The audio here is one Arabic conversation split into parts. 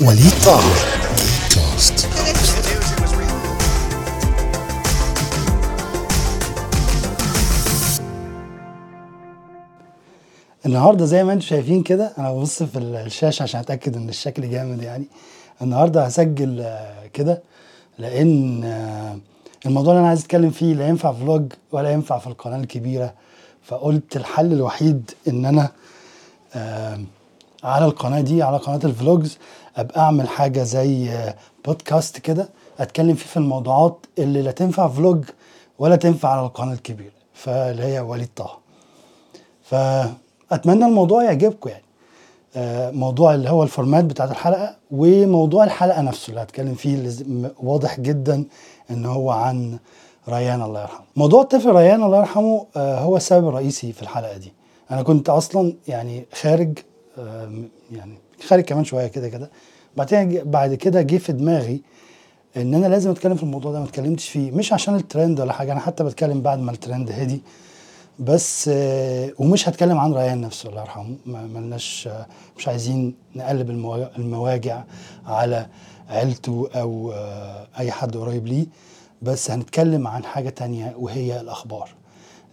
وليد النهارده زي ما أنتم شايفين كده أنا ببص في الشاشه عشان اتاكد ان الشكل جامد يعني. النهارده هسجل آه، كده لأن آه، الموضوع اللي أنا عايز اتكلم فيه لا ينفع فلوج ولا ينفع في القناه الكبيره. فقلت الحل الوحيد ان أنا آه، على القناة دي على قناة ال vlogs أبقى أعمل حاجة زي آه، بودكاست كده أتكلم فيه في الموضوعات اللي لا تنفع vlog ولا تنفع على القناة الكبيرة فاللي هي وليد طه. فأتمنى الموضوع يعجبكم يعني. آه، موضوع اللي هو ال format بتاعت الحلقة وموضوع الحلقة نفسه اللي هتكلم فيه اللي واضح جدا إن هو عن ريان الله يرحمه. موضوع طفل ريان الله يرحمه آه، هو السبب الرئيسي في الحلقة دي. أنا كنت أصلا يعني خارج يعني خارج كمان شوية كده كده. بعدين بعد كده جه في دماغي إن أنا لازم أتكلم في الموضوع ده ما اتكلمتش فيه. مش عشان الترند ولا حاجة أنا حتى بتكلم بعد ما الترند هدي. بس آه، ومش هتكلم عن ريان نفسه الله يرحمه. ملناش آه، مش عايزين نقلب الموا- المواجع على عيلته أو آه، أي حد قريب ليه. بس هنتكلم عن حاجة تانية وهي الأخبار.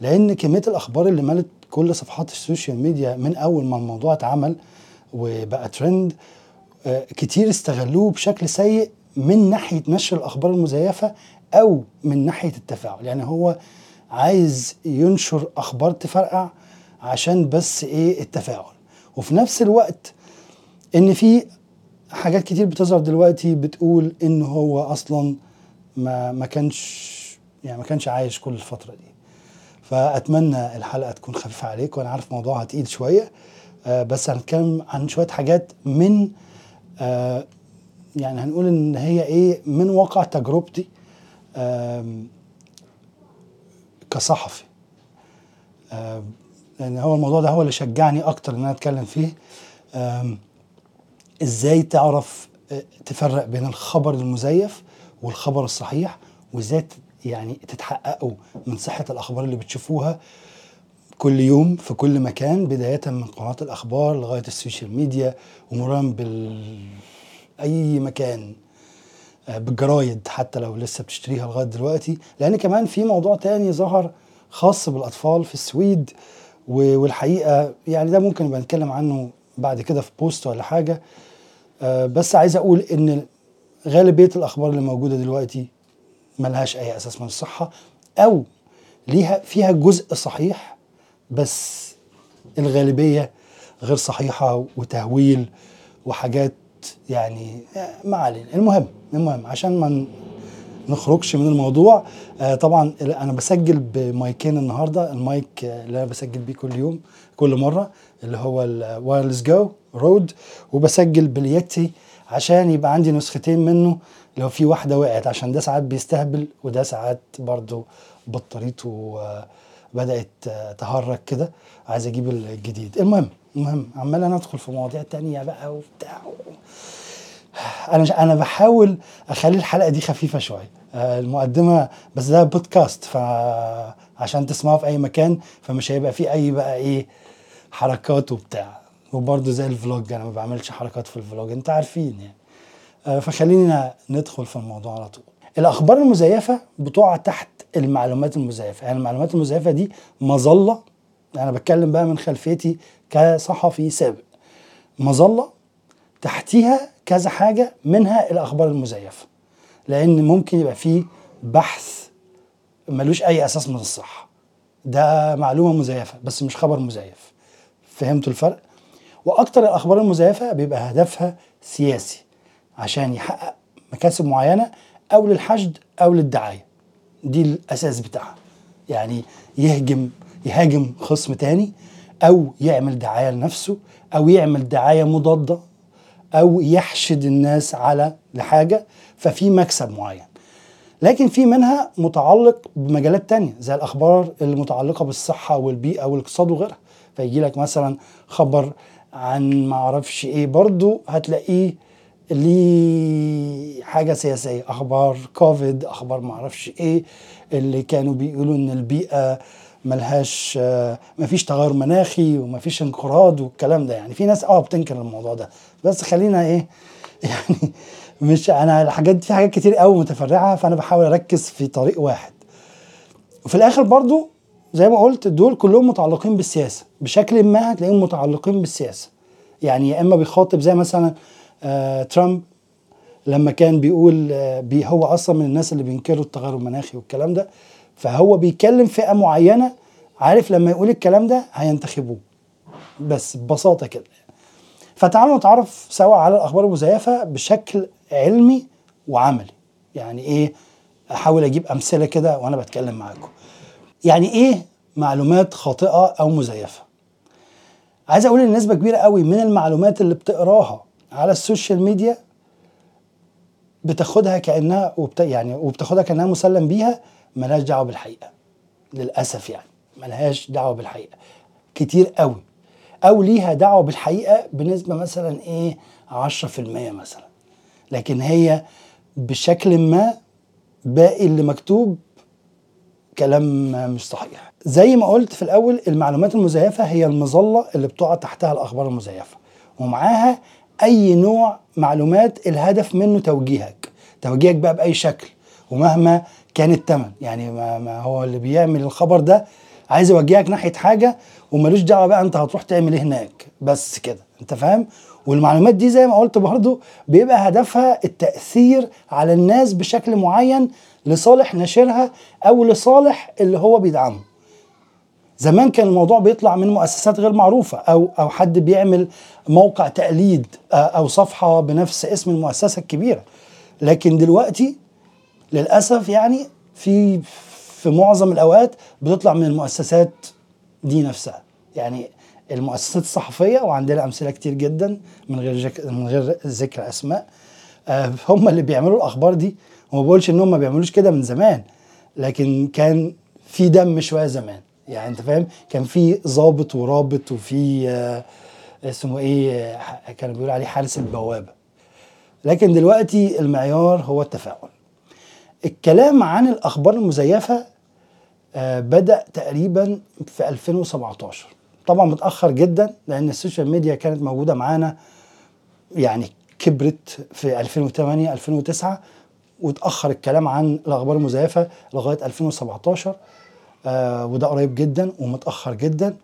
لأن كمية الأخبار اللي ملت كل صفحات ال social media من أول ما الموضوع اتعمل وبقى ترند آه، كتير استغلوه بشكل سيء من ناحية نشر الأخبار المزيفة أو من ناحية التفاعل. يعني هو عايز ينشر أخبار تفرقع عشان بس إيه التفاعل. وفي نفس الوقت إن في حاجات كتير بتظهر دلوقتي بتقول إن هو أصلا ما ما كانش يعني ما كانش عايش كل الفترة دي. فأتمنى الحلقة تكون خفيفة عليك وأنا عارف موضوعها تقيل شوية. آه، بس هنتكلم عن شوية حاجات من آه، يعني هنقول إن هي إيه من واقع تجربتي كصحفي. لأن هو الموضوع ده هو اللي شجعني أكتر إن أنا أتكلم فيه. إزاي تعرف آه، تفرق بين الخبر المزيف والخبر الصحيح وإزاي يعني تتحققوا من صحة الأخبار اللي بتشوفوها كل يوم في كل مكان بداية من قناة الأخبار لغاية ال social media ومرورا بال أي مكان آه، بالجرايد حتى لو لسه بتشتريها لغاية دلوقتي. لأن كمان في موضوع تاني ظهر خاص بالأطفال في السويد والحقيقة يعني ده ممكن نبقى نتكلم عنه بعد كده في بوست ولا حاجة. آه، بس عايز أقول إن غالبية الأخبار اللي موجودة دلوقتي ملهاش أي أساس من الصحة أو ليها فيها جزء صحيح بس الغالبية غير صحيحة وتهويل وحاجات يعني ما علينا. المهم المهم عشان ما نخرجش من الموضوع آه طبعا أنا بسجل بمايكين النهارده المايك آه، اللي أنا بسجل بيه كل يوم كل مرة اللي هو ال wireless go Rode وبسجل بال T عشان يبقى عندي نسختين منه لو في واحدة وقعت عشان ده ساعات بيستهبل وده ساعات برضو بطاريته بدات تهرج كده. عايز أجيب الجديد. المهم المهم عمال أنا أدخل في مواضيع تانية بقى وبتاع. أنا أنا بحاول أخلي الحلقة دي خفيفة شوية. آه، المقدمة بس ده بودكاست فعشان تسمعه في أي مكان فمش هيبقى فيه أي بقى إيه حركات وبتاع. وبرضه زي الفلوج أنا ما بعملش حركات في الفلوج أنت عارفين يعني. آه، فخلينا ندخل في الموضوع على طول. الأخبار المزيفة بتقع تحت المعلومات المزيفة. يعني المعلومات المزيفة دي مظلة أنا بتكلم بقى من خلفيتي كصحفي سابق. مظلة تحتيها كذا حاجة منها الأخبار المزيفة لأن ممكن يبقى فيه بحث ملوش أي أساس من الصحه ده معلومة مزيفة بس مش خبر مزيف. فهمتوا الفرق؟ وأكتر الأخبار المزيفة بيبقى هدفها سياسي عشان يحقق مكاسب معينة أو للحشد أو للدعاية. دي الأساس بتاعها. يعني يهجم يهاجم خصم تاني أو يعمل دعاية لنفسه أو يعمل دعاية مضادة أو يحشد الناس على لحاجة ففي مكسب معين. لكن في منها متعلق بمجالات تانية زي الأخبار اللي متعلقة بالصحة والبيئة والاقتصاد وغيرها. فيجي لك مثلا خبر عن ما أعرفش إيه. برضو هتلاقيه ليه حاجة سياسية. أخبار كوفيد أخبار ما أعرفش إيه اللي كانوا بيقولوا إن البيئة ملهاش مفيش تغير مناخي ومفيش انقراض والكلام ده. يعني في ناس آه بتنكر الموضوع ده. بس خلينا إيه يعني مش أنا الحاجات دي في حاجات كتير قوي متفرعة فأنا بحاول أركز في طريق واحد. وفي الآخر برضو زي ما قلت دول كلهم متعلقين بالسياسة. بشكل ما هتلاقيهم متعلقين بالسياسة. يعني يا إما بيخاطب زي مثلا آه ترامب لما كان بيقول آه بي هو أصلا من الناس اللي بينكروا التغير المناخي والكلام ده. فهو بيكلم فئة معينة عارف لما يقول الكلام ده هينتخبوه. بس ببساطة كده. فتعالوا نتعرف سوا على الأخبار المزيفة بشكل علمي وعملي. يعني إيه؟ أحاول أجيب أمثلة كده وأنا بتكلم معاكم. يعني إيه معلومات خاطئة أو مزيفة؟ عايز أقول إن نسبة كبيرة قوي من المعلومات اللي بتقراها على السوشيال ميديا بتاخدها كأنها وبت... يعني وبتاخدها كأنها مسلم بيها ملهاش دعوة بالحقيقة. للأسف يعني ملهاش دعوة بالحقيقة. كتير قوي. أو ليها دعوة بالحقيقة بنسبة مثلا إيه 10% مثلا. لكن هي بشكل ما باقي اللي مكتوب كلام مش صحيح. زي ما قلت في الأول المعلومات المزيفة هي المظلة اللي بتقع تحتها الأخبار المزيفة ومعاها أي نوع معلومات الهدف منه توجيهك توجيهك بقى بأي شكل ومهما كان الثمن يعني ما, ما هو اللي بيعمل الخبر ده عايز يوجهك ناحية حاجة وملوش دعوة بقى أنت هتروح تعمل إيه هناك. بس كده أنت فاهم؟ والمعلومات دي زي ما قلت برضو بيبقى هدفها التأثير على الناس بشكل معين لصالح ناشرها أو لصالح اللي هو بيدعمه. زمان كان الموضوع بيطلع من مؤسسات غير معروفة أو أو حد بيعمل موقع تقليد أو صفحة بنفس اسم المؤسسة الكبيرة. لكن دلوقتي للأسف يعني في في معظم الأوقات بتطلع من المؤسسات دي نفسها. يعني المؤسسات الصحفية وعندنا أمثلة كتير جدا من غير من غير ذكر أسماء هم اللي بيعملوا الأخبار دي. وما بقولش إن هم ما بيعملوش كده من زمان لكن كان في دم شوية زمان. يعني أنت فاهم؟ كان في ضابط ورابط وفي آه اسمه إيه آه كانوا بيقولوا عليه حارس البوابة. لكن دلوقتي المعيار هو التفاعل. الكلام عن الأخبار المزيفة آه بدأ تقريبا في 2017 طبعا متأخر جدا لأن السوشيال ميديا كانت موجودة معانا يعني كبرت في 2008 2009 وتاخر الكلام عن الأخبار المزيفة لغاية 2017 آه وده قريب جدا ومتأخر جدا.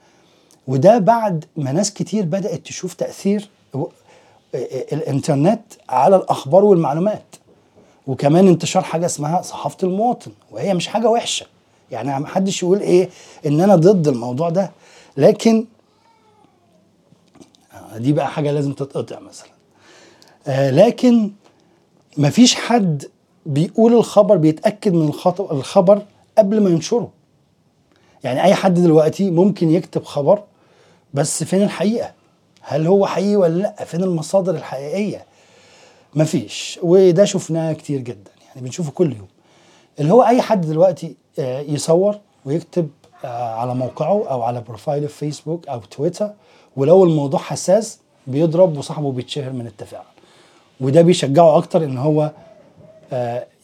وده بعد ما ناس كتير بدأت تشوف تأثير الإنترنت على الأخبار والمعلومات. وكمان انتشار حاجة اسمها صحافة المواطن وهي مش حاجة وحشة. يعني ما حدش يقول إيه إن أنا ضد الموضوع ده. لكن دي بقى حاجة لازم تتقطع مثلا. آه لكن مفيش حد بيقول الخبر بيتأكد من الخبر قبل ما ينشره. يعني أي حد دلوقتي ممكن يكتب خبر بس فين الحقيقة؟ هل هو حقيقي ولا لأ؟ فين المصادر الحقيقية؟ مفيش. وده شفناه كتير جدا يعني بنشوفه كل يوم. اللي هو أي حد دلوقتي يصور ويكتب على موقعه أو على بروفايله في فيسبوك أو تويتر ولو الموضوع حساس بيضرب وصاحبه بيتشهر من التفاعل. وده بيشجعه أكتر إن هو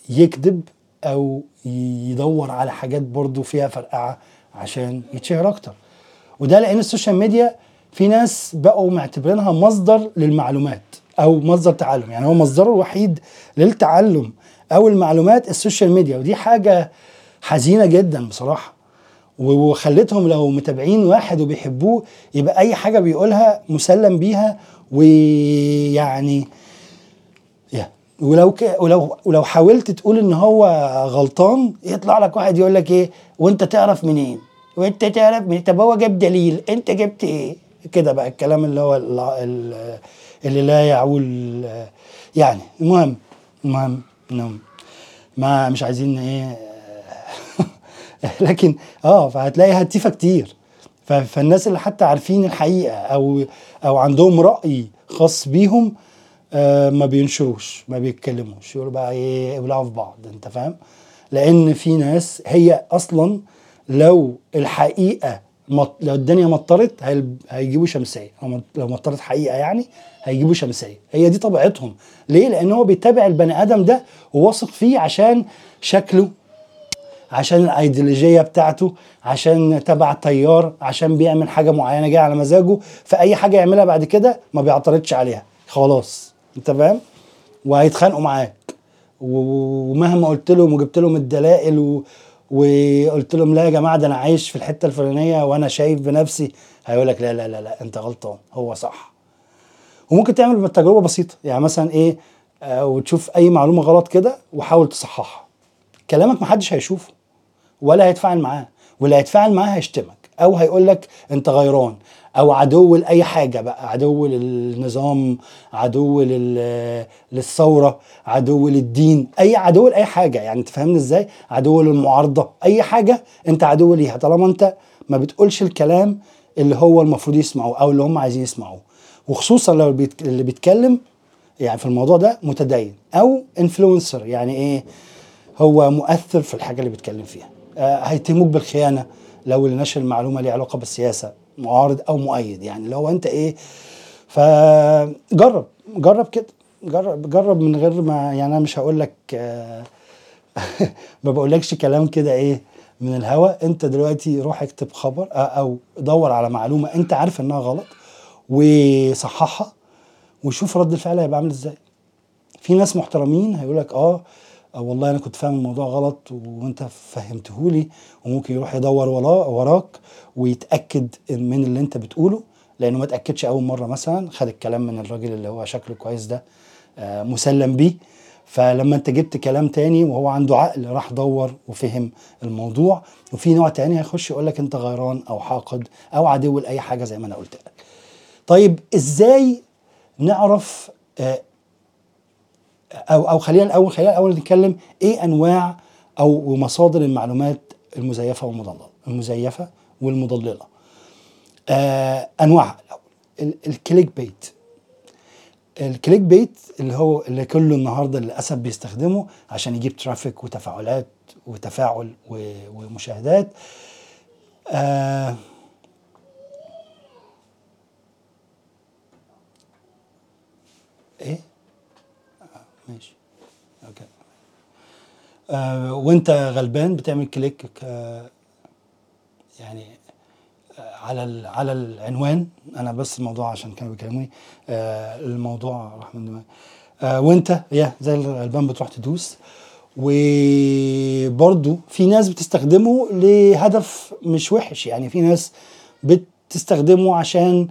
يكذب أو يدور على حاجات برضو فيها فرقعة عشان يتشهر أكتر. وده لأن ال social media في ناس بقوا معتبرينها مصدر للمعلومات أو مصدر تعلم. يعني هو مصدره الوحيد للتعلم أو المعلومات ال social media. ودي حاجة حزينة جدا بصراحة. وخلتهم لو متابعين واحد وبيحبوه يبقى أي حاجة بيقولها مسلم بيها ويعني ولو ك... ولو ولو حاولت تقول إن هو غلطان يطلع لك واحد يقول لك إيه وأنت تعرف منين؟ وأنت تعرف منين؟ طب هو جاب دليل أنت جبت إيه؟ كده بقى الكلام اللي هو اللي لا يعول يعني. المهم المهم انهم ما مش عايزين إيه لكن آه فهتلاقي هتيفه كتير. فالناس اللي حتى عارفين الحقيقة أو أو عندهم رأي خاص بيهم آه ما بينشروش ما بيتكلموش يقولوا بقى إيه يولعوا في بعض انت فاهم؟ لأن في ناس هي أصلا لو الحقيقة مط... لو الدنيا مطرت هي... هيجيبوا شمسية. لو مطرت حقيقة يعني هيجيبوا شمسية. هي دي طبيعتهم. ليه؟ لأن هو بيتابع البني آدم ده وواثق فيه عشان شكله عشان الأيديولوجية بتاعته عشان تبع تيار عشان بيعمل حاجة معينة جاية على مزاجه فأي حاجة يعملها بعد كده ما بيعترضش عليها. خلاص. انت فاهم؟ وهيتخانقوا معاك. ومهما قلت لهم وجبت لهم الدلائل و... وقلت لهم لا يا جماعة ده أنا عايش في الحتة الفلانية وأنا شايف بنفسي. هيقول لك لا لا لا لا أنت غلطان. هو صح. وممكن تعمل بالتجربه بسيطة. يعني مثلا إيه آه وتشوف أي معلومة غلط كده وحاول تصححها. كلامك محدش هيشوفه ولا هيتفاعل معاه واللي هيتفاعل معاه هيشتمك أو هيقول لك أنت غيران أو عدو لأي حاجة بقى عدو للنظام عدو لل- للثورة عدو للدين أي عدو لأي حاجة. يعني أنت فاهمني إزاي؟ عدو للمعارضة أي حاجة أنت عدو ليها. طالما أنت ما بتقولش الكلام اللي هو المفروض يسمعوه أو اللي هم عايزين يسمعوه. وخصوصا لو اللي بيتكلم يعني في الموضوع ده متدين أو انفلونسر يعني إيه؟ هو مؤثر في الحاجة اللي بيتكلم فيها. آه هيتهموك بالخيانة لو اللي نشر المعلومة ليها علاقة بالسياسة. معارض أو مؤيد. يعني لو أنت إيه فجرب جرب كده. جرب جرب من غير ما يعني أنا مش هقول لك آه ما بقولكش كلام كده إيه من الهوا. أنت دلوقتي روح اكتب خبر آه، أو دور على معلومة أنت عارف إنها غلط وصححها وشوف رد الفعل هيبقى عامل إزاي. في ناس محترمين هيقول لك آه والله أنا كنت فاهم الموضوع غلط وأنت فهمتهولي وممكن يروح يدور وراك ويتأكد من اللي أنت بتقوله لأنه ما اتاكدش أول مرة مثلا خد الكلام من الراجل اللي هو شكله كويس ده آه مسلم بيه. فلما أنت جبت كلام تاني وهو عنده عقل راح دور وفهم الموضوع. وفي نوع تاني هيخش يقول لك أنت غيران أو حاقد أو عدو لأي حاجة زي ما أنا قلت لك. طيب إزاي نعرف آه، أو أو خلينا الأول خلينا الأول نتكلم إيه أنواع أو مصادر المعلومات المزيفة والمضلله المزيفة والمضللة. آه أنواعها الأول. ال- الكليك بيت. ال clickbait اللي هو اللي كله النهارده للأسف بيستخدمه عشان يجيب traffic وتفاعلات وتفاعل ومشاهدات. آه ماشي. okay. آه وأنت غلبان بتعمل click يعني آه على ال- على العنوان. أنا بس الموضوع عشان كانوا بيكلموني. آه الموضوع راح من دماغي. آه وأنت يا زي الغلبان بتروح تدوس. وبرضو في ناس بتستخدمه لهدف مش وحش. يعني في ناس بتستخدمه عشان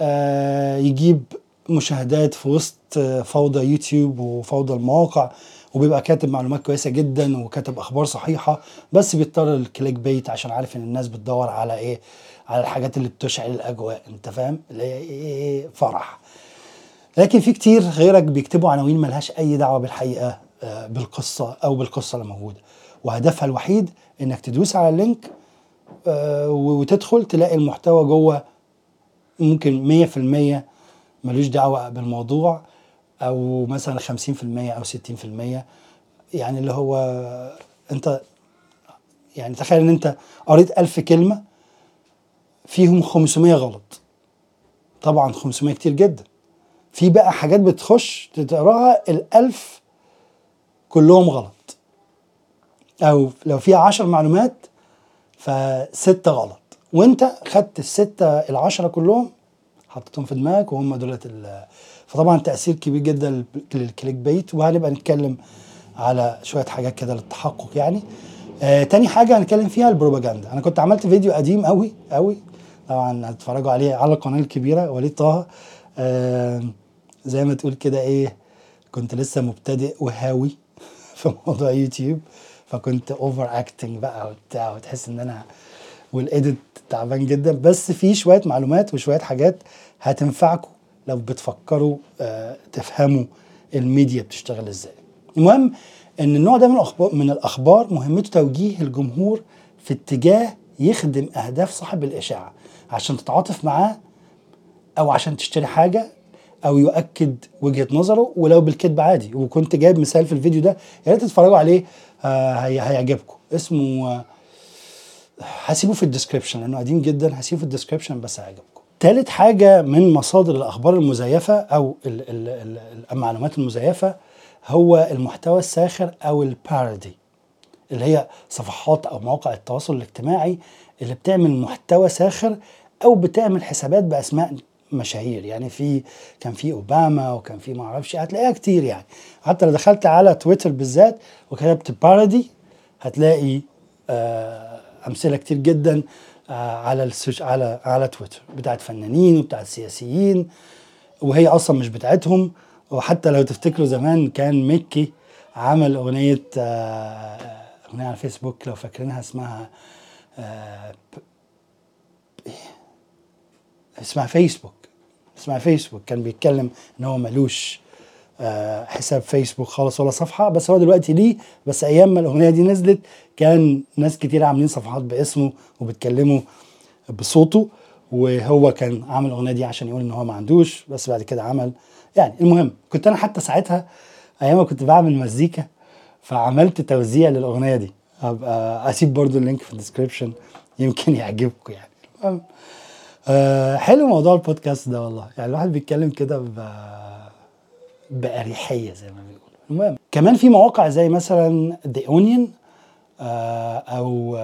آه، يجيب مشاهدات في وسط آه، فوضى يوتيوب وفوضى المواقع وبيبقى كاتب معلومات كويسة جدا وكاتب أخبار صحيحة بس بيضطر الكليك بيت عشان عارف إن الناس بتدور على إيه على الحاجات اللي بتشعل الأجواء أنت فاهم؟ اللي هي إيه فرح. لكن في كتير غيرك بيكتبوا عناوين ملهاش أي دعوة بالحقيقة آه، بالقصة أو بالقصة اللي موجودة. وهدفها الوحيد إنك تدوس على اللينك آه، وتدخل تلاقي المحتوى جوه ممكن 100% ملوش دعوة بالموضوع أو مثلا 50% أو 60% يعني اللي هو أنت يعني تخيل إن أنت قريت 1000 كلمة فيهم 500 غلط. طبعا 500 كتير جدا. في بقى حاجات بتخش تقراها الألف كلهم غلط. أو لو فيها عشر معلومات فستة غلط. وأنت خدت الستة العشرة كلهم حطيتهم في دماغك وهم دولت فطبعا تأثير كبير جدا لل- لل clickbait وهنبقى نتكلم على شوية حاجات كده للتحقق يعني. آه تاني حاجة هنتكلم فيها البروباجندا. أنا كنت عملت فيديو قديم قوي قوي طبعا هتتفرجوا عليه على القناة الكبيرة وليد طه. آه زي ما تقول كده إيه كنت لسه مبتدئ وهاوي في موضوع يوتيوب. فكنت over acting بقى وبتاع وتحس إن أنا وال edit تعبان جدا. بس في شوية معلومات وشوية حاجات هتنفعكم لو بتفكروا آه تفهموا الميديا بتشتغل إزاي. المهم إن النوع ده من الاخبار من الأخبار مهمته توجيه الجمهور في اتجاه يخدم أهداف صاحب الإشاعة عشان تتعاطف معاه أو عشان تشتري حاجة أو يؤكد وجهة نظره ولو بالكذب عادي. وكنت جايب مثال في الفيديو ده يا ريت تتفرجوا عليه آه هي- هيعجبكم. اسمه آه هسيبه في ال description لأنه قديم جدا هسيبه في ال description بس هيعجبكم. تالت حاجة من مصادر الأخبار المزيفة أو ال ال ال المعلومات المزيفة هو المحتوى الساخر أو ال parody اللي هي صفحات أو مواقع التواصل الاجتماعي اللي بتعمل محتوى ساخر أو بتعمل حسابات بأسماء مشاهير. يعني في كان في أوباما وكان في ما أعرفش هتلاقيها كتير يعني. حتى لو دخلت على تويتر بالذات وكتبت بارودي هتلاقي آه أمثلة كتير جدا على السوش على على تويتر بتاعت فنانين وبتاعت سياسيين وهي أصلا مش بتاعتهم وحتى لو تفتكروا زمان كان ميكي عمل أغنية آه أغنية على فيسبوك لو فاكرينها اسمها آه؟ اسمها فيسبوك اسمها فيسبوك كان بيتكلم إن هو ملوش آه، حساب فيسبوك خالص ولا صفحة بس هو دلوقتي ليه بس أيام ما الأغنية دي نزلت كان ناس كتير عاملين صفحات باسمه وبيتكلموا بصوته وهو كان عامل الأغنية دي عشان يقول إن هو ما عندوش بس بعد كده عمل. يعني المهم كنت أنا حتى ساعتها أيام كنت بعمل مزيكا فعملت توزيع للأغنية دي. هبقى أسيب برضو ال link في ال description يمكن يعجبكم يعني. المهم آه حلو موضوع البودكاست ده والله. يعني الواحد بيتكلم كده بأريحية زي ما بيقولوا المهم كمان في مواقع زي مثلا The Onion آه أو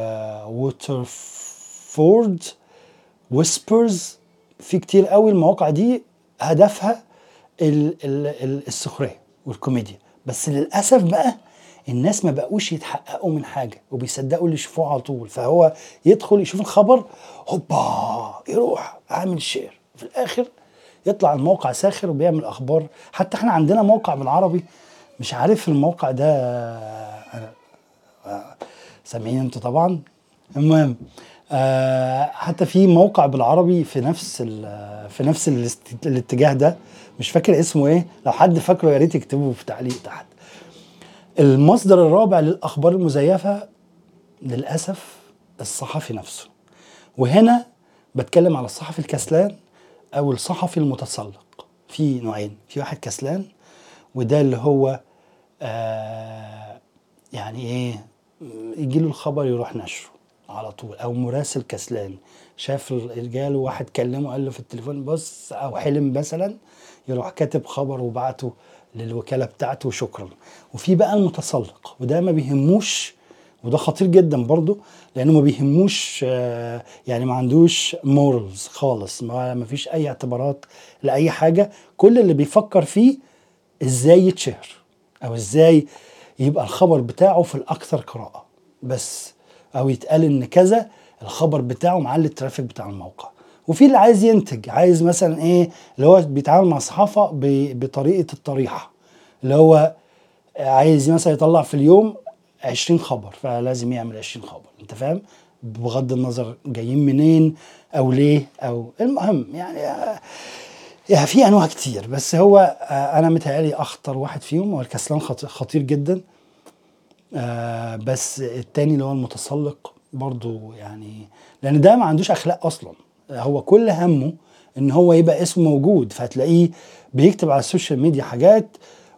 Waterford Whispers في كتير قوي المواقع دي هدفها ال- ال- ال- السخرية والكوميديا. بس للأسف بقى الناس ما بقوش يتحققوا من حاجة وبيصدقوا اللي يشوفوه على طول. فهو يدخل يشوف الخبر هوبا يروح عامل شير في الآخر يطلع الموقع ساخر وبيعمل أخبار. حتى إحنا عندنا موقع بالعربي. مش عارف الموقع ده سامعين أنتوا طبعا. المهم آه حتى في موقع بالعربي في نفس في نفس الاتجاه ده. مش فاكر اسمه إيه. لو حد فاكره يا ريت يكتبه في تعليق تحت. المصدر الرابع للأخبار المزيفة للأسف الصحفي نفسه. وهنا بتكلم على الصحفي الكسلان. أو الصحفي المتسلق. في نوعين في واحد كسلان وده اللي هو آه يعني إيه يجي له الخبر يروح نشره على طول. أو مراسل كسلان. شاف الرجال وواحد كلمه قال له في التليفون بص أو حلم مثلا. يروح كاتب خبر وبعته للوكالة بتاعته وشكرا. وفي بقى المتسلق وده ما بيهموش وده خطير جدا برضه لأنه ما بيهموش آه، يعني ما عندوش morals خالص ما فيش أي اعتبارات لأي حاجة. كل اللي بيفكر فيه إزاي يتشهر أو إزاي يبقى الخبر بتاعه في الأكثر قراءة بس أو يتقال إن كذا الخبر بتاعه معلي ال traffic بتاع الموقع. وفي اللي عايز ينتج عايز مثلا إيه اللي هو بيتعامل مع الصحافه ب- بطريقة الطريحة اللي هو عايز مثلا يطلع في اليوم 20 خبر فلازم يعمل 20 خبر انت فاهم؟ بغض النظر جايين منين أو ليه أو المهم يعني يعني في أنواع كتير بس هو آه، أنا متهيألي أخطر واحد فيهم هو الكسلان خط- خطير جدا آه بس التاني اللي هو المتسلق برضو يعني لأن ده ما عندوش أخلاق أصلا هو كل همه إن هو يبقى اسمه موجود فهتلاقيه بيكتب على ال social media حاجات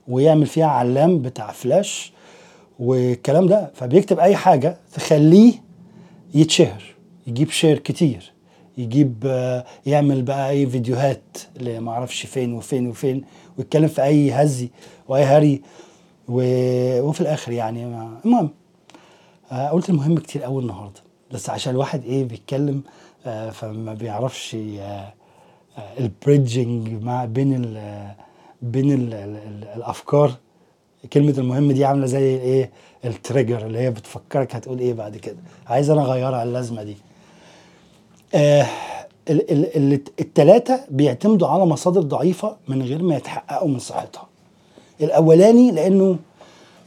ويعمل فيها علام بتاع فلاش والكلام ده فبيكتب أي حاجة تخليه يتشهر يجيب share كتير يجيب آه، يعمل بقى أي فيديوهات لما أعرفش فين وفين وفين ويتكلم في أي هزل وأي هري. وفي الآخر يعني. المهم آه قلت المهم كتير قوي النهارده بس عشان الواحد إيه بيتكلم آه فما بيعرفش ال bridging مع بين ال بين ال الأفكار كلمة المهم دي عاملة زي إيه ال trigger اللي هي بتفكرك هتقول إيه بعد كده. عايز أنا اغيرها اللازمة دي. آه ال- ال- ال- التلاتة بيعتمدوا على مصادر ضعيفة من غير ما يتحققوا من صحتها. الأولاني لأنه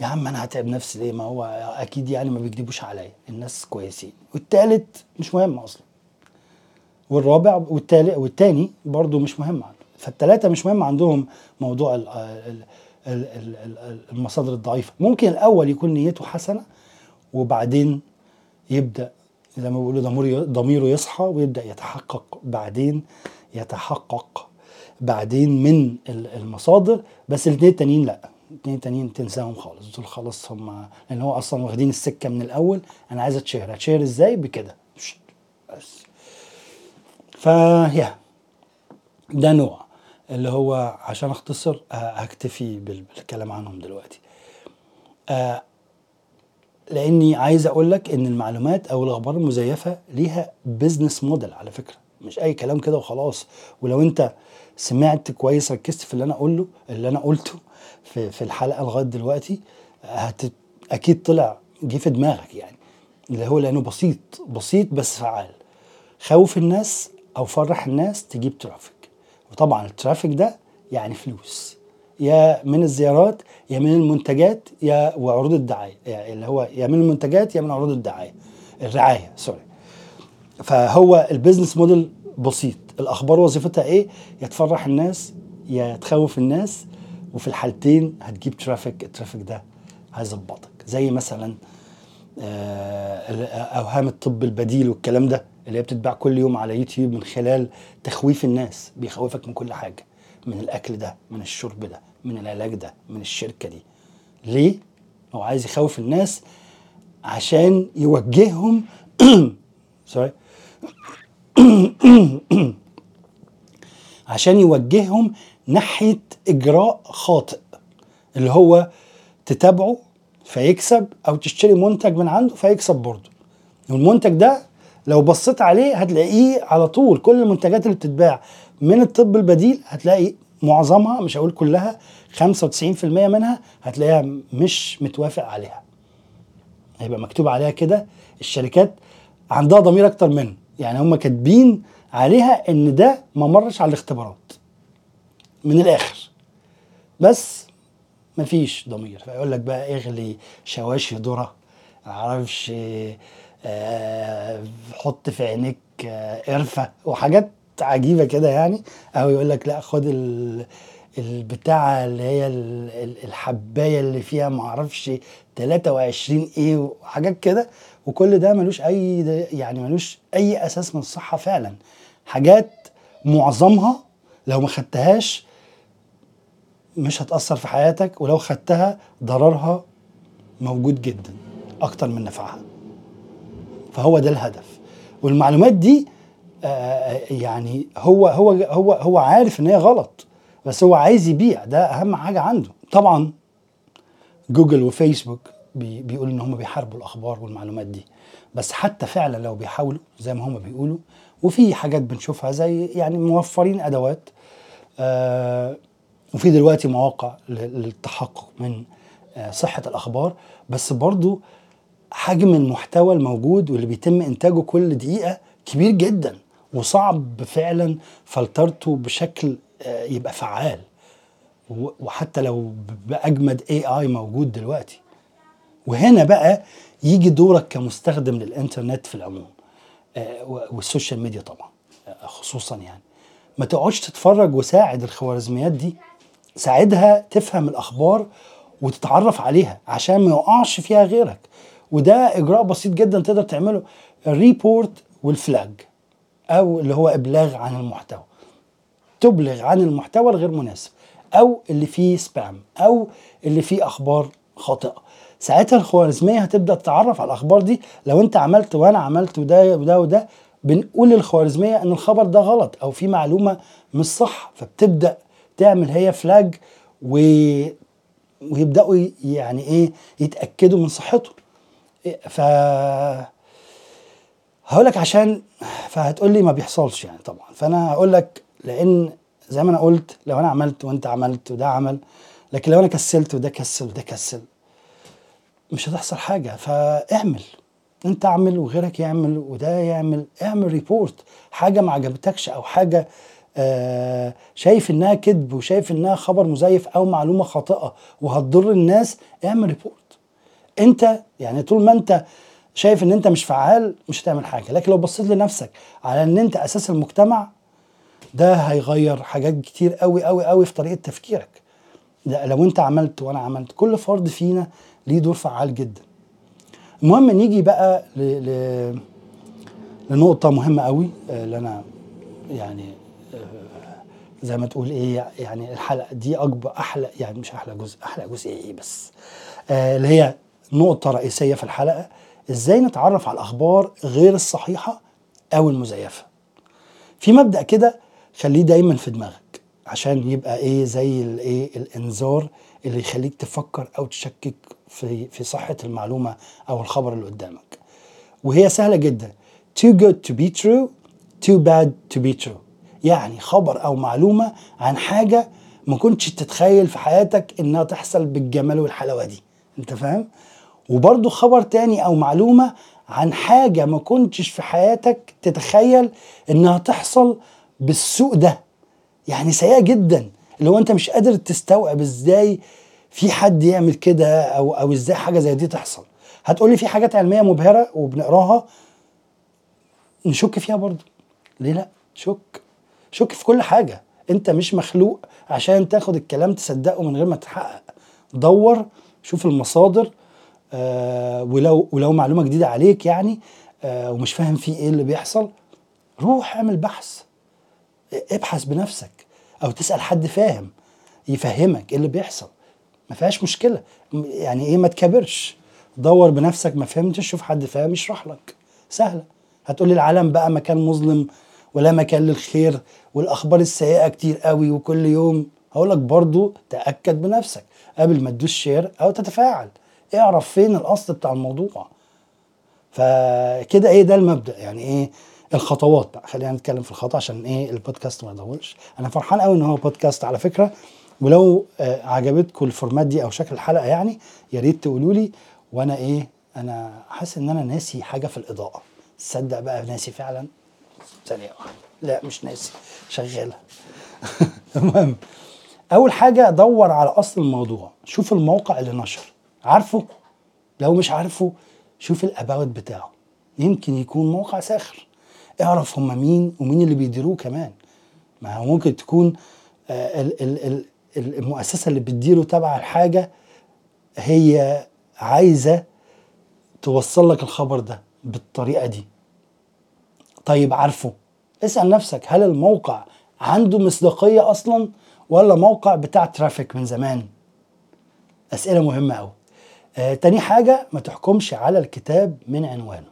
يا عم أنا هتعب نفسي ليه؟ ما هو أكيد يعني ما بيكذبوش عليا. الناس كويسين. والتالت مش مهم أصلا. والرابع والتالت والتاني برضو مش مهم. عنده فالتلاتة مش مهم عندهم موضوع ال- ال- ال- ال- ال- المصادر الضعيفة. ممكن الأول يكون نيته حسنة وبعدين يبدأ زي ما بيقولوا ضميره يصحى ويبدأ يتحقق بعدين يتحقق بعدين من ال- المصادر. بس الاثنين التانيين لأ الاثنين التانيين تنساهم خالص. دول خلاص هم لأن هو أصلا واخدين السكة من الأول. أنا عايز أتشهر. اتشهر إزاي؟ بكده. بس. فيا. ده نوع. اللي هو عشان اختصر آه، هكتفي بال- بالكلام عنهم دلوقتي. آه، لأني عايز أقول لك إن المعلومات أو الأخبار المزيفة ليها بزنس موديل على فكرة. مش أي كلام كده وخلاص. ولو أنت سمعت كويس ركزت في اللي أنا أقوله اللي أنا قلته في في الحلقة لغاية دلوقتي هت أكيد طلع جه في دماغك يعني. اللي هو لأنه بسيط بسيط بس فعال. خوف الناس أو فرح الناس تجيب traffic وطبعا ال traffic ده يعني فلوس. يا من الزيارات يا من المنتجات يا وعروض الدعاية. يعني اللي هو يا من المنتجات يا من عروض الدعاية. الرعاية sorry فهو ال business model بسيط. الأخبار وظيفتها إيه؟ يا تفرح الناس يا تخوف الناس وفي الحالتين هتجيب traffic ال traffic ده هيظبطك. زي مثلا آه، أوهام الطب البديل والكلام ده. اللي هي بتتباع كل يوم على يوتيوب من خلال تخويف الناس بيخوفك من كل حاجة من الأكل ده من الشرب ده من العلاج ده من الشركة دي. ليه؟ هو عايز يخوف الناس عشان يوجههم سوري عشان يوجههم ناحية إجراء خاطئ اللي هو تتابعه فيكسب أو تشتري منتج من عنده فيكسب برضه. والمنتج ده لو بصيت عليه هتلاقيه على طول كل المنتجات اللي بتتباع من الطب البديل هتلاقي معظمها مش هقول كلها 95% منها هتلاقيها مش متوافق عليها. هيبقى مكتوب عليها كده الشركات عندها ضمير أكتر منه. يعني هم كاتبين عليها إن ده ما مرش على الاختبارات. من الآخر. بس مفيش ضمير. فيقول لك بقى اغلي شواشي ذره معرفش حط في عينيك آه، قرفة وحاجات عجيبة كده يعني. أو يقول لك لا خد ال البتاعة اللي هي ال- ال- الحباية اللي فيها معرفش 23 إيه وحاجات كده. وكل ده ملوش أي يعني ملوش أي أساس من الصحة فعلا. حاجات معظمها لو ما خدتهاش مش هتأثر في حياتك ولو خدتها ضررها موجود جدا أكتر من نفعها. فهو ده الهدف. والمعلومات دي آه، يعني هو هو هو هو عارف إن هي غلط بس هو عايز يبيع ده أهم حاجة عنده. طبعا جوجل وفيسبوك بي بيقولوا إن هم بيحاربوا الأخبار والمعلومات دي بس حتى فعلا لو بيحاولوا زي ما هم بيقولوا وفي حاجات بنشوفها زي يعني موفرين أدوات آه وفي دلوقتي مواقع للتحقق من آه صحة الأخبار بس برضو حجم المحتوى الموجود واللي بيتم إنتاجه كل دقيقة كبير جدا وصعب فعلا فلترته بشكل آه، يبقى فعال. وحتى لو بأجمد AI موجود دلوقتي. وهنا بقى يجي دورك كمستخدم للإنترنت في العموم آه، وال social media طبعا آه، خصوصا يعني. ما تقعدش تتفرج وساعد الخوارزميات دي. ساعدها تفهم الأخبار وتتعرف عليها عشان ما يقعش فيها غيرك. وده إجراء بسيط جدا تقدر تعمله. ال report وال flag أو اللي هو إبلاغ عن المحتوى. تبلغ عن المحتوى الغير مناسب أو اللي فيه spam أو اللي فيه أخبار خاطئة. ساعتها الخوارزمية هتبدأ تتعرف على الأخبار دي. لو أنت عملت وأنا عملت وده وده وده بنقول للخوارزمية إن الخبر ده غلط أو في معلومة مش صح. فبتبدأ تعمل هي flag و... ويبدأوا يعني إيه يتأكدوا من صحته. ف هقول لك عشان فهتقول لي ما بيحصلش يعني طبعا. فأنا هقول لك لأن زي ما أنا قلت لو أنا عملت وأنت عملت وده عمل لكن لو أنا كسلت وده كسل وده كسل مش هتحصل حاجة. فاعمل. أنت اعمل وغيرك يعمل وده يعمل. اعمل report حاجة ما عجبتكش أو حاجة آه شايف إنها كذب وشايف إنها خبر مزيف أو معلومة خاطئة وهتضر الناس اعمل ريبورت انت يعني طول ما انت شايف ان انت مش فعال مش هتعمل حاجة. لكن لو بصيت لنفسك على ان انت أساس المجتمع ده هيغير حاجات كتير قوي قوي قوي في طريقة تفكيرك. ده لو انت عملت وأنا عملت كل فرد فينا ليه دور فعال جدا. المهم نيجي بقى ل... ل... لنقطة مهمة قوي آه، اللي أنا يعني آه، زي ما تقول إيه يعني الحلقة دي أكبر أحلى يعني مش أحلى جزء أحلى جزء إيه بس آه، اللي هي نقطة رئيسية في الحلقة إزاي نتعرف على الأخبار غير الصحيحة أو المزيفة؟ في مبدأ كده خليه دايما في دماغك عشان يبقى إيه زي الايه الإنذار اللي يخليك تفكر أو تشكك في في صحة المعلومة أو الخبر اللي قدامك. وهي سهلة جدا. Too good to be true too bad to be true. يعني خبر أو معلومة عن حاجة ما كنتش تتخيل في حياتك إنها تحصل بالجمال والحلاوة دي. أنت فاهم؟ وبرضه خبر تاني أو معلومة عن حاجة ما كنتش في حياتك تتخيل إنها تحصل بالسوء ده. يعني سيئة جدا. اللي هو أنت مش قادر تستوعب إزاي في حد يعمل كده أو أو إزاي حاجة زي دي تحصل. هتقولي في حاجات علمية مبهرة وبنقراها؟ نشك فيها برضه. ليه لأ؟ شك. شك في كل حاجة. أنت مش مخلوق عشان تاخد الكلام تصدقه من غير ما تحقق. دور شوف المصادر ولو ولو معلومة جديدة عليك يعني آه ومش فاهم فيه إيه اللي بيحصل روح اعمل بحث. ابحث بنفسك أو تسأل حد فاهم يفهمك إيه اللي بيحصل. ما فيهاش مشكلة. يعني إيه ما تكبرش دور بنفسك ما فهمتش شوف حد فاهم يشرح لك. سهلة. هتقولي العالم بقى مكان مظلم ولا مكان للخير والأخبار السيئة كتير قوي وكل يوم. هقول لك برضو تأكد بنفسك قبل ما تدوس شير أو تتفاعل. اعرف فين الاصل بتاع الموضوع. فكده إيه ده المبدأ؟ يعني إيه الخطوات بقى؟ خلينا نتكلم في الخطوة عشان إيه البودكاست ما يطولش. أنا فرحان قوي ان هو بودكاست على فكرة. ولو آه عجبتكم ال format دي أو شكل الحلقة يعني يا ريت تقولوا لي. وأنا إيه أنا حاسس ان أنا ناسي حاجة في الإضاءة. تصدق بقى ناسي فعلا؟ ثانية واحدة. لا مش ناسي. شغالة. المهم أول حاجة دور على أصل الموضوع. شوف الموقع اللي نشر. عارفه؟ لو مش عارفه شوف الاباوت بتاعه. يمكن يكون موقع ساخر. اعرف هم مين ومين اللي بيديروه كمان. ما هو ممكن تكون آه، ال- ال- ال- ال- المؤسسة اللي بتديره تبع الحاجة هي عايزة توصل لك الخبر ده بالطريقة دي. طيب عارفه؟ اسأل نفسك هل الموقع عنده مصداقية أصلا ولا موقع بتاع ترافيك من زمان؟ أسئلة مهمة قوي آه تاني حاجة ما تحكمش على الكتاب من عنوانه.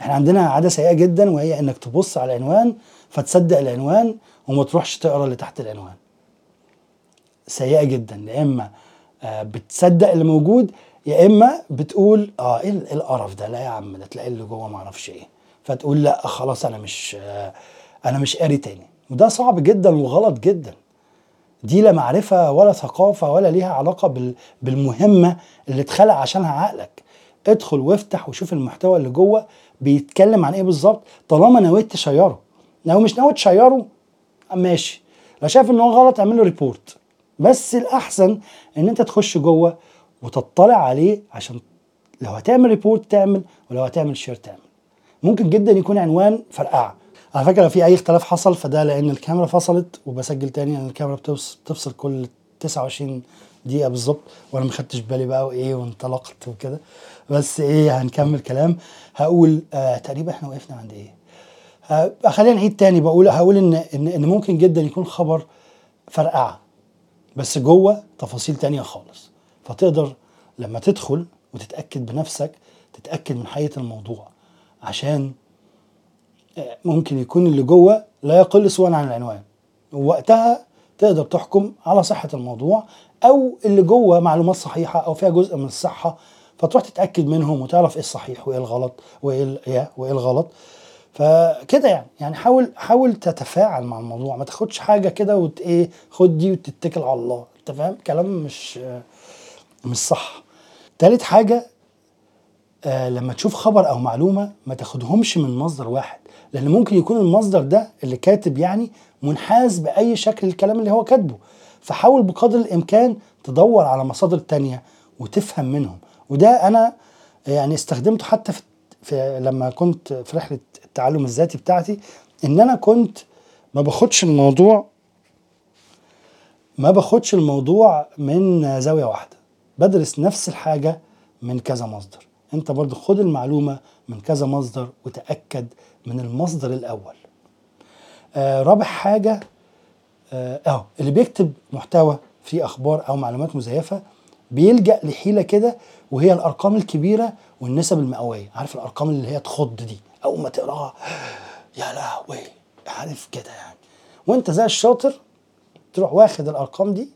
إحنا عندنا عادة سيئة جدا وهي إنك تبص على العنوان فتصدق العنوان وما تروحش تقرأ اللي تحت العنوان. سيئة جدا يا إما آه، بتصدق اللي موجود يا إما بتقول آه إيه إيه القرف ده؟ لا يا عم ده تلاقي اللي جوه ما أعرفش إيه. فتقول لا خلاص أنا مش آه، أنا مش قاري تاني. وده صعب جدا وغلط جدا. دي لا معرفة ولا ثقافة ولا ليها علاقة بال- بالمهمة اللي اتخلق عشانها عقلك. ادخل وافتح وشوف المحتوى اللي جوه بيتكلم عن إيه بالظبط طالما نويت تشيره. لو مش ناوي تشيره ماشي. لو شايف ان هو غلط اعمل له report بس الأحسن إن أنت تخش جوه وتطلع عليه عشان لو هتعمل report تعمل ولو هتعمل شير تعمل. ممكن جدا يكون عنوان فرقعة. على فكرة لو في أي اختلاف حصل فده لأن الكاميرا فصلت وبسجل تاني لأن الكاميرا بتفصل, كل 29 دقيقة بالظبط وأنا ما خدتش بالي بقى وإيه وانطلقت وكده. بس إيه هنكمل كلام. هقول آه تقريبا إحنا وقفنا عند إيه؟ آه خلينا نعيد تاني. بقول هقول إن إن إن ممكن جدا يكون خبر فرقعة بس جوه تفاصيل تانية خالص. فتقدر لما تدخل وتتأكد بنفسك تتأكد من حقيقة الموضوع عشان ممكن يكون اللي جوه لا يقل سوءا عن العنوان. ووقتها تقدر تحكم على صحة الموضوع أو اللي جوه معلومات صحيحة أو فيها جزء من الصحة فتروح تتأكد منهم وتعرف إيه الصحيح وإيه الغلط وإيه إيه وإيه الغلط. فكده يعني يعني حاول حاول تتفاعل مع الموضوع ما تاخدش حاجة كده وت إيه خد دي وتتكل على الله. أنت فاهم؟ كلام مش مش صح. تالت حاجة آه لما تشوف خبر أو معلومة ما تاخدهمش من مصدر واحد. لأن ممكن يكون المصدر ده اللي كاتب يعني منحاز بأي شكل الكلام اللي هو كاتبه. فحاول بقدر الإمكان تدور على مصادر تانية وتفهم منهم. وده أنا يعني استخدمته حتى في, في لما كنت في رحلة التعلم الذاتي بتاعتي إن أنا كنت ما باخدش الموضوع ما باخدش الموضوع من زاوية واحدة. بدرس نفس الحاجة من كذا مصدر. أنت برضو خد المعلومة من كذا مصدر وتأكد من المصدر الأول. آه رابع حاجة آه أهو اللي بيكتب محتوى فيه أخبار أو معلومات مزيفة بيلجأ لحيلة كده وهي الأرقام الكبيرة والنسب المئوية. عارف الأرقام اللي هي تخض دي؟ أول ما تقرأها يا لهوي عارف كده يعني. وأنت زي الشاطر تروح واخد الأرقام دي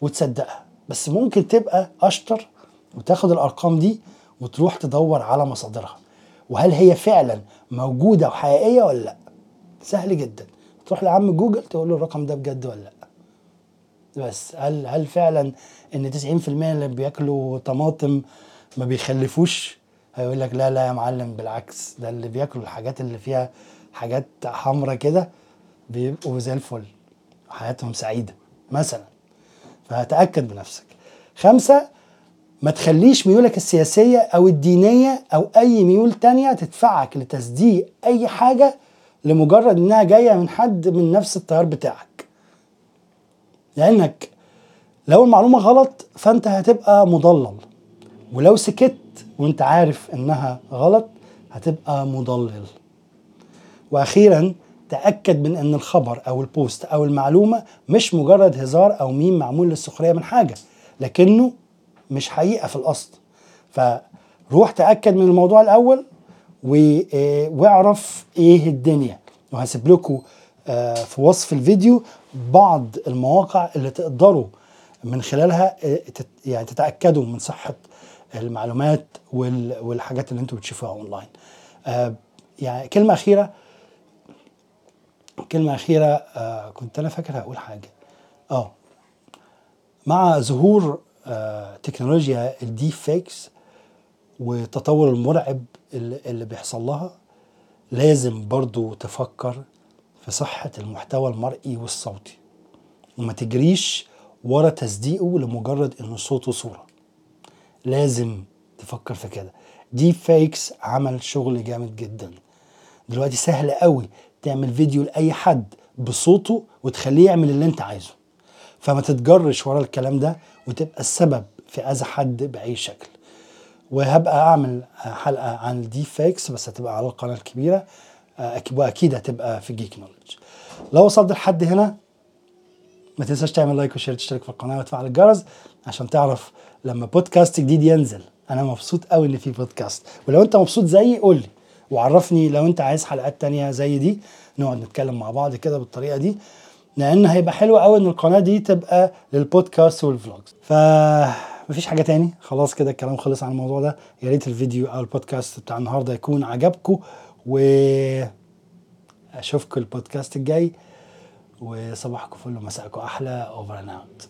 وتصدقها. بس ممكن تبقى أشطر وتاخد الأرقام دي وتروح تدور على مصادرها. وهل هي فعلا موجودة وحقيقية ولا لأ؟ سهل جدا. تروح لعم جوجل تقول له الرقم ده بجد ولا لأ؟ بس هل هل فعلا إن 90% اللي بياكلوا طماطم ما بيخلفوش؟ هيقول لك لا لا يا معلم بالعكس ده اللي بياكلوا الحاجات اللي فيها حاجات حمرا كده بيبقوا زي الفل حياتهم سعيدة مثلا. فهتأكد بنفسك. خمسة ما تخليش ميولك السياسية أو الدينية أو أي ميول تانية تدفعك لتصديق أي حاجة لمجرد إنها جاية من حد من نفس التيار بتاعك. لأنك لو المعلومة غلط فأنت هتبقى مضلل. ولو سكت وأنت عارف إنها غلط هتبقى مضلل. وأخيرا تأكد من إن الخبر أو البوست أو المعلومة مش مجرد هزار أو ميم معمول للسخرية من حاجة لكنه مش حقيقة في الأصل. فروح تأكد من الموضوع الأول آه، واعرف إيه الدنيا. وهسيب لكم آه، في وصف الفيديو بعض المواقع اللي تقدروا من خلالها آه، يعني تتأكدوا من صحة المعلومات وال- والحاجات اللي أنتم بتشوفوها أونلاين. يعني كلمة أخيرة. كلمة أخيرة كنت أنا فاكر هقول حاجة. آه مع ظهور تكنولوجيا ال deepfakes والتطور المرعب اللي اللي بيحصل لها لازم برضو تفكر في صحة المحتوى المرئي والصوتي. وما تجريش ورا تصديقه لمجرد إنه صوت وصورة لازم تفكر في كده. deepfakes عمل شغل جامد جدا. دلوقتي سهل قوي تعمل فيديو لأي حد بصوته وتخليه يعمل اللي أنت عايزه. فما تجريش ورا الكلام ده وتبقى السبب في أذى حد بأي شكل. وهبقى أعمل حلقة عن ال deepfakes بس هتبقى على القناة الكبيرة وأكيد هتبقى في Geek Knowledge لو وصلت لحد هنا ما تنساش تعمل like و share تشترك في القناة وتفعل الجرس عشان تعرف لما بودكاست جديد ينزل. أنا مبسوط قوي إن في بودكاست ولو أنت مبسوط زيي قول لي. وعرفني لو أنت عايز حلقات تانية زي دي نقعد نتكلم مع بعض كده بالطريقة دي. لأن هيبقى حلو قوي إن القناة دي تبقى للبودكاست وال vlogs ف مفيش حاجة تاني؟ خلاص كده الكلام خلص عن الموضوع ده. يا ريت الفيديو أو البودكاست بتاع النهارده يكون عجبكم و اشوفكم البودكاست الجاي وصباحكم فل ومساءكم أحلى. over and out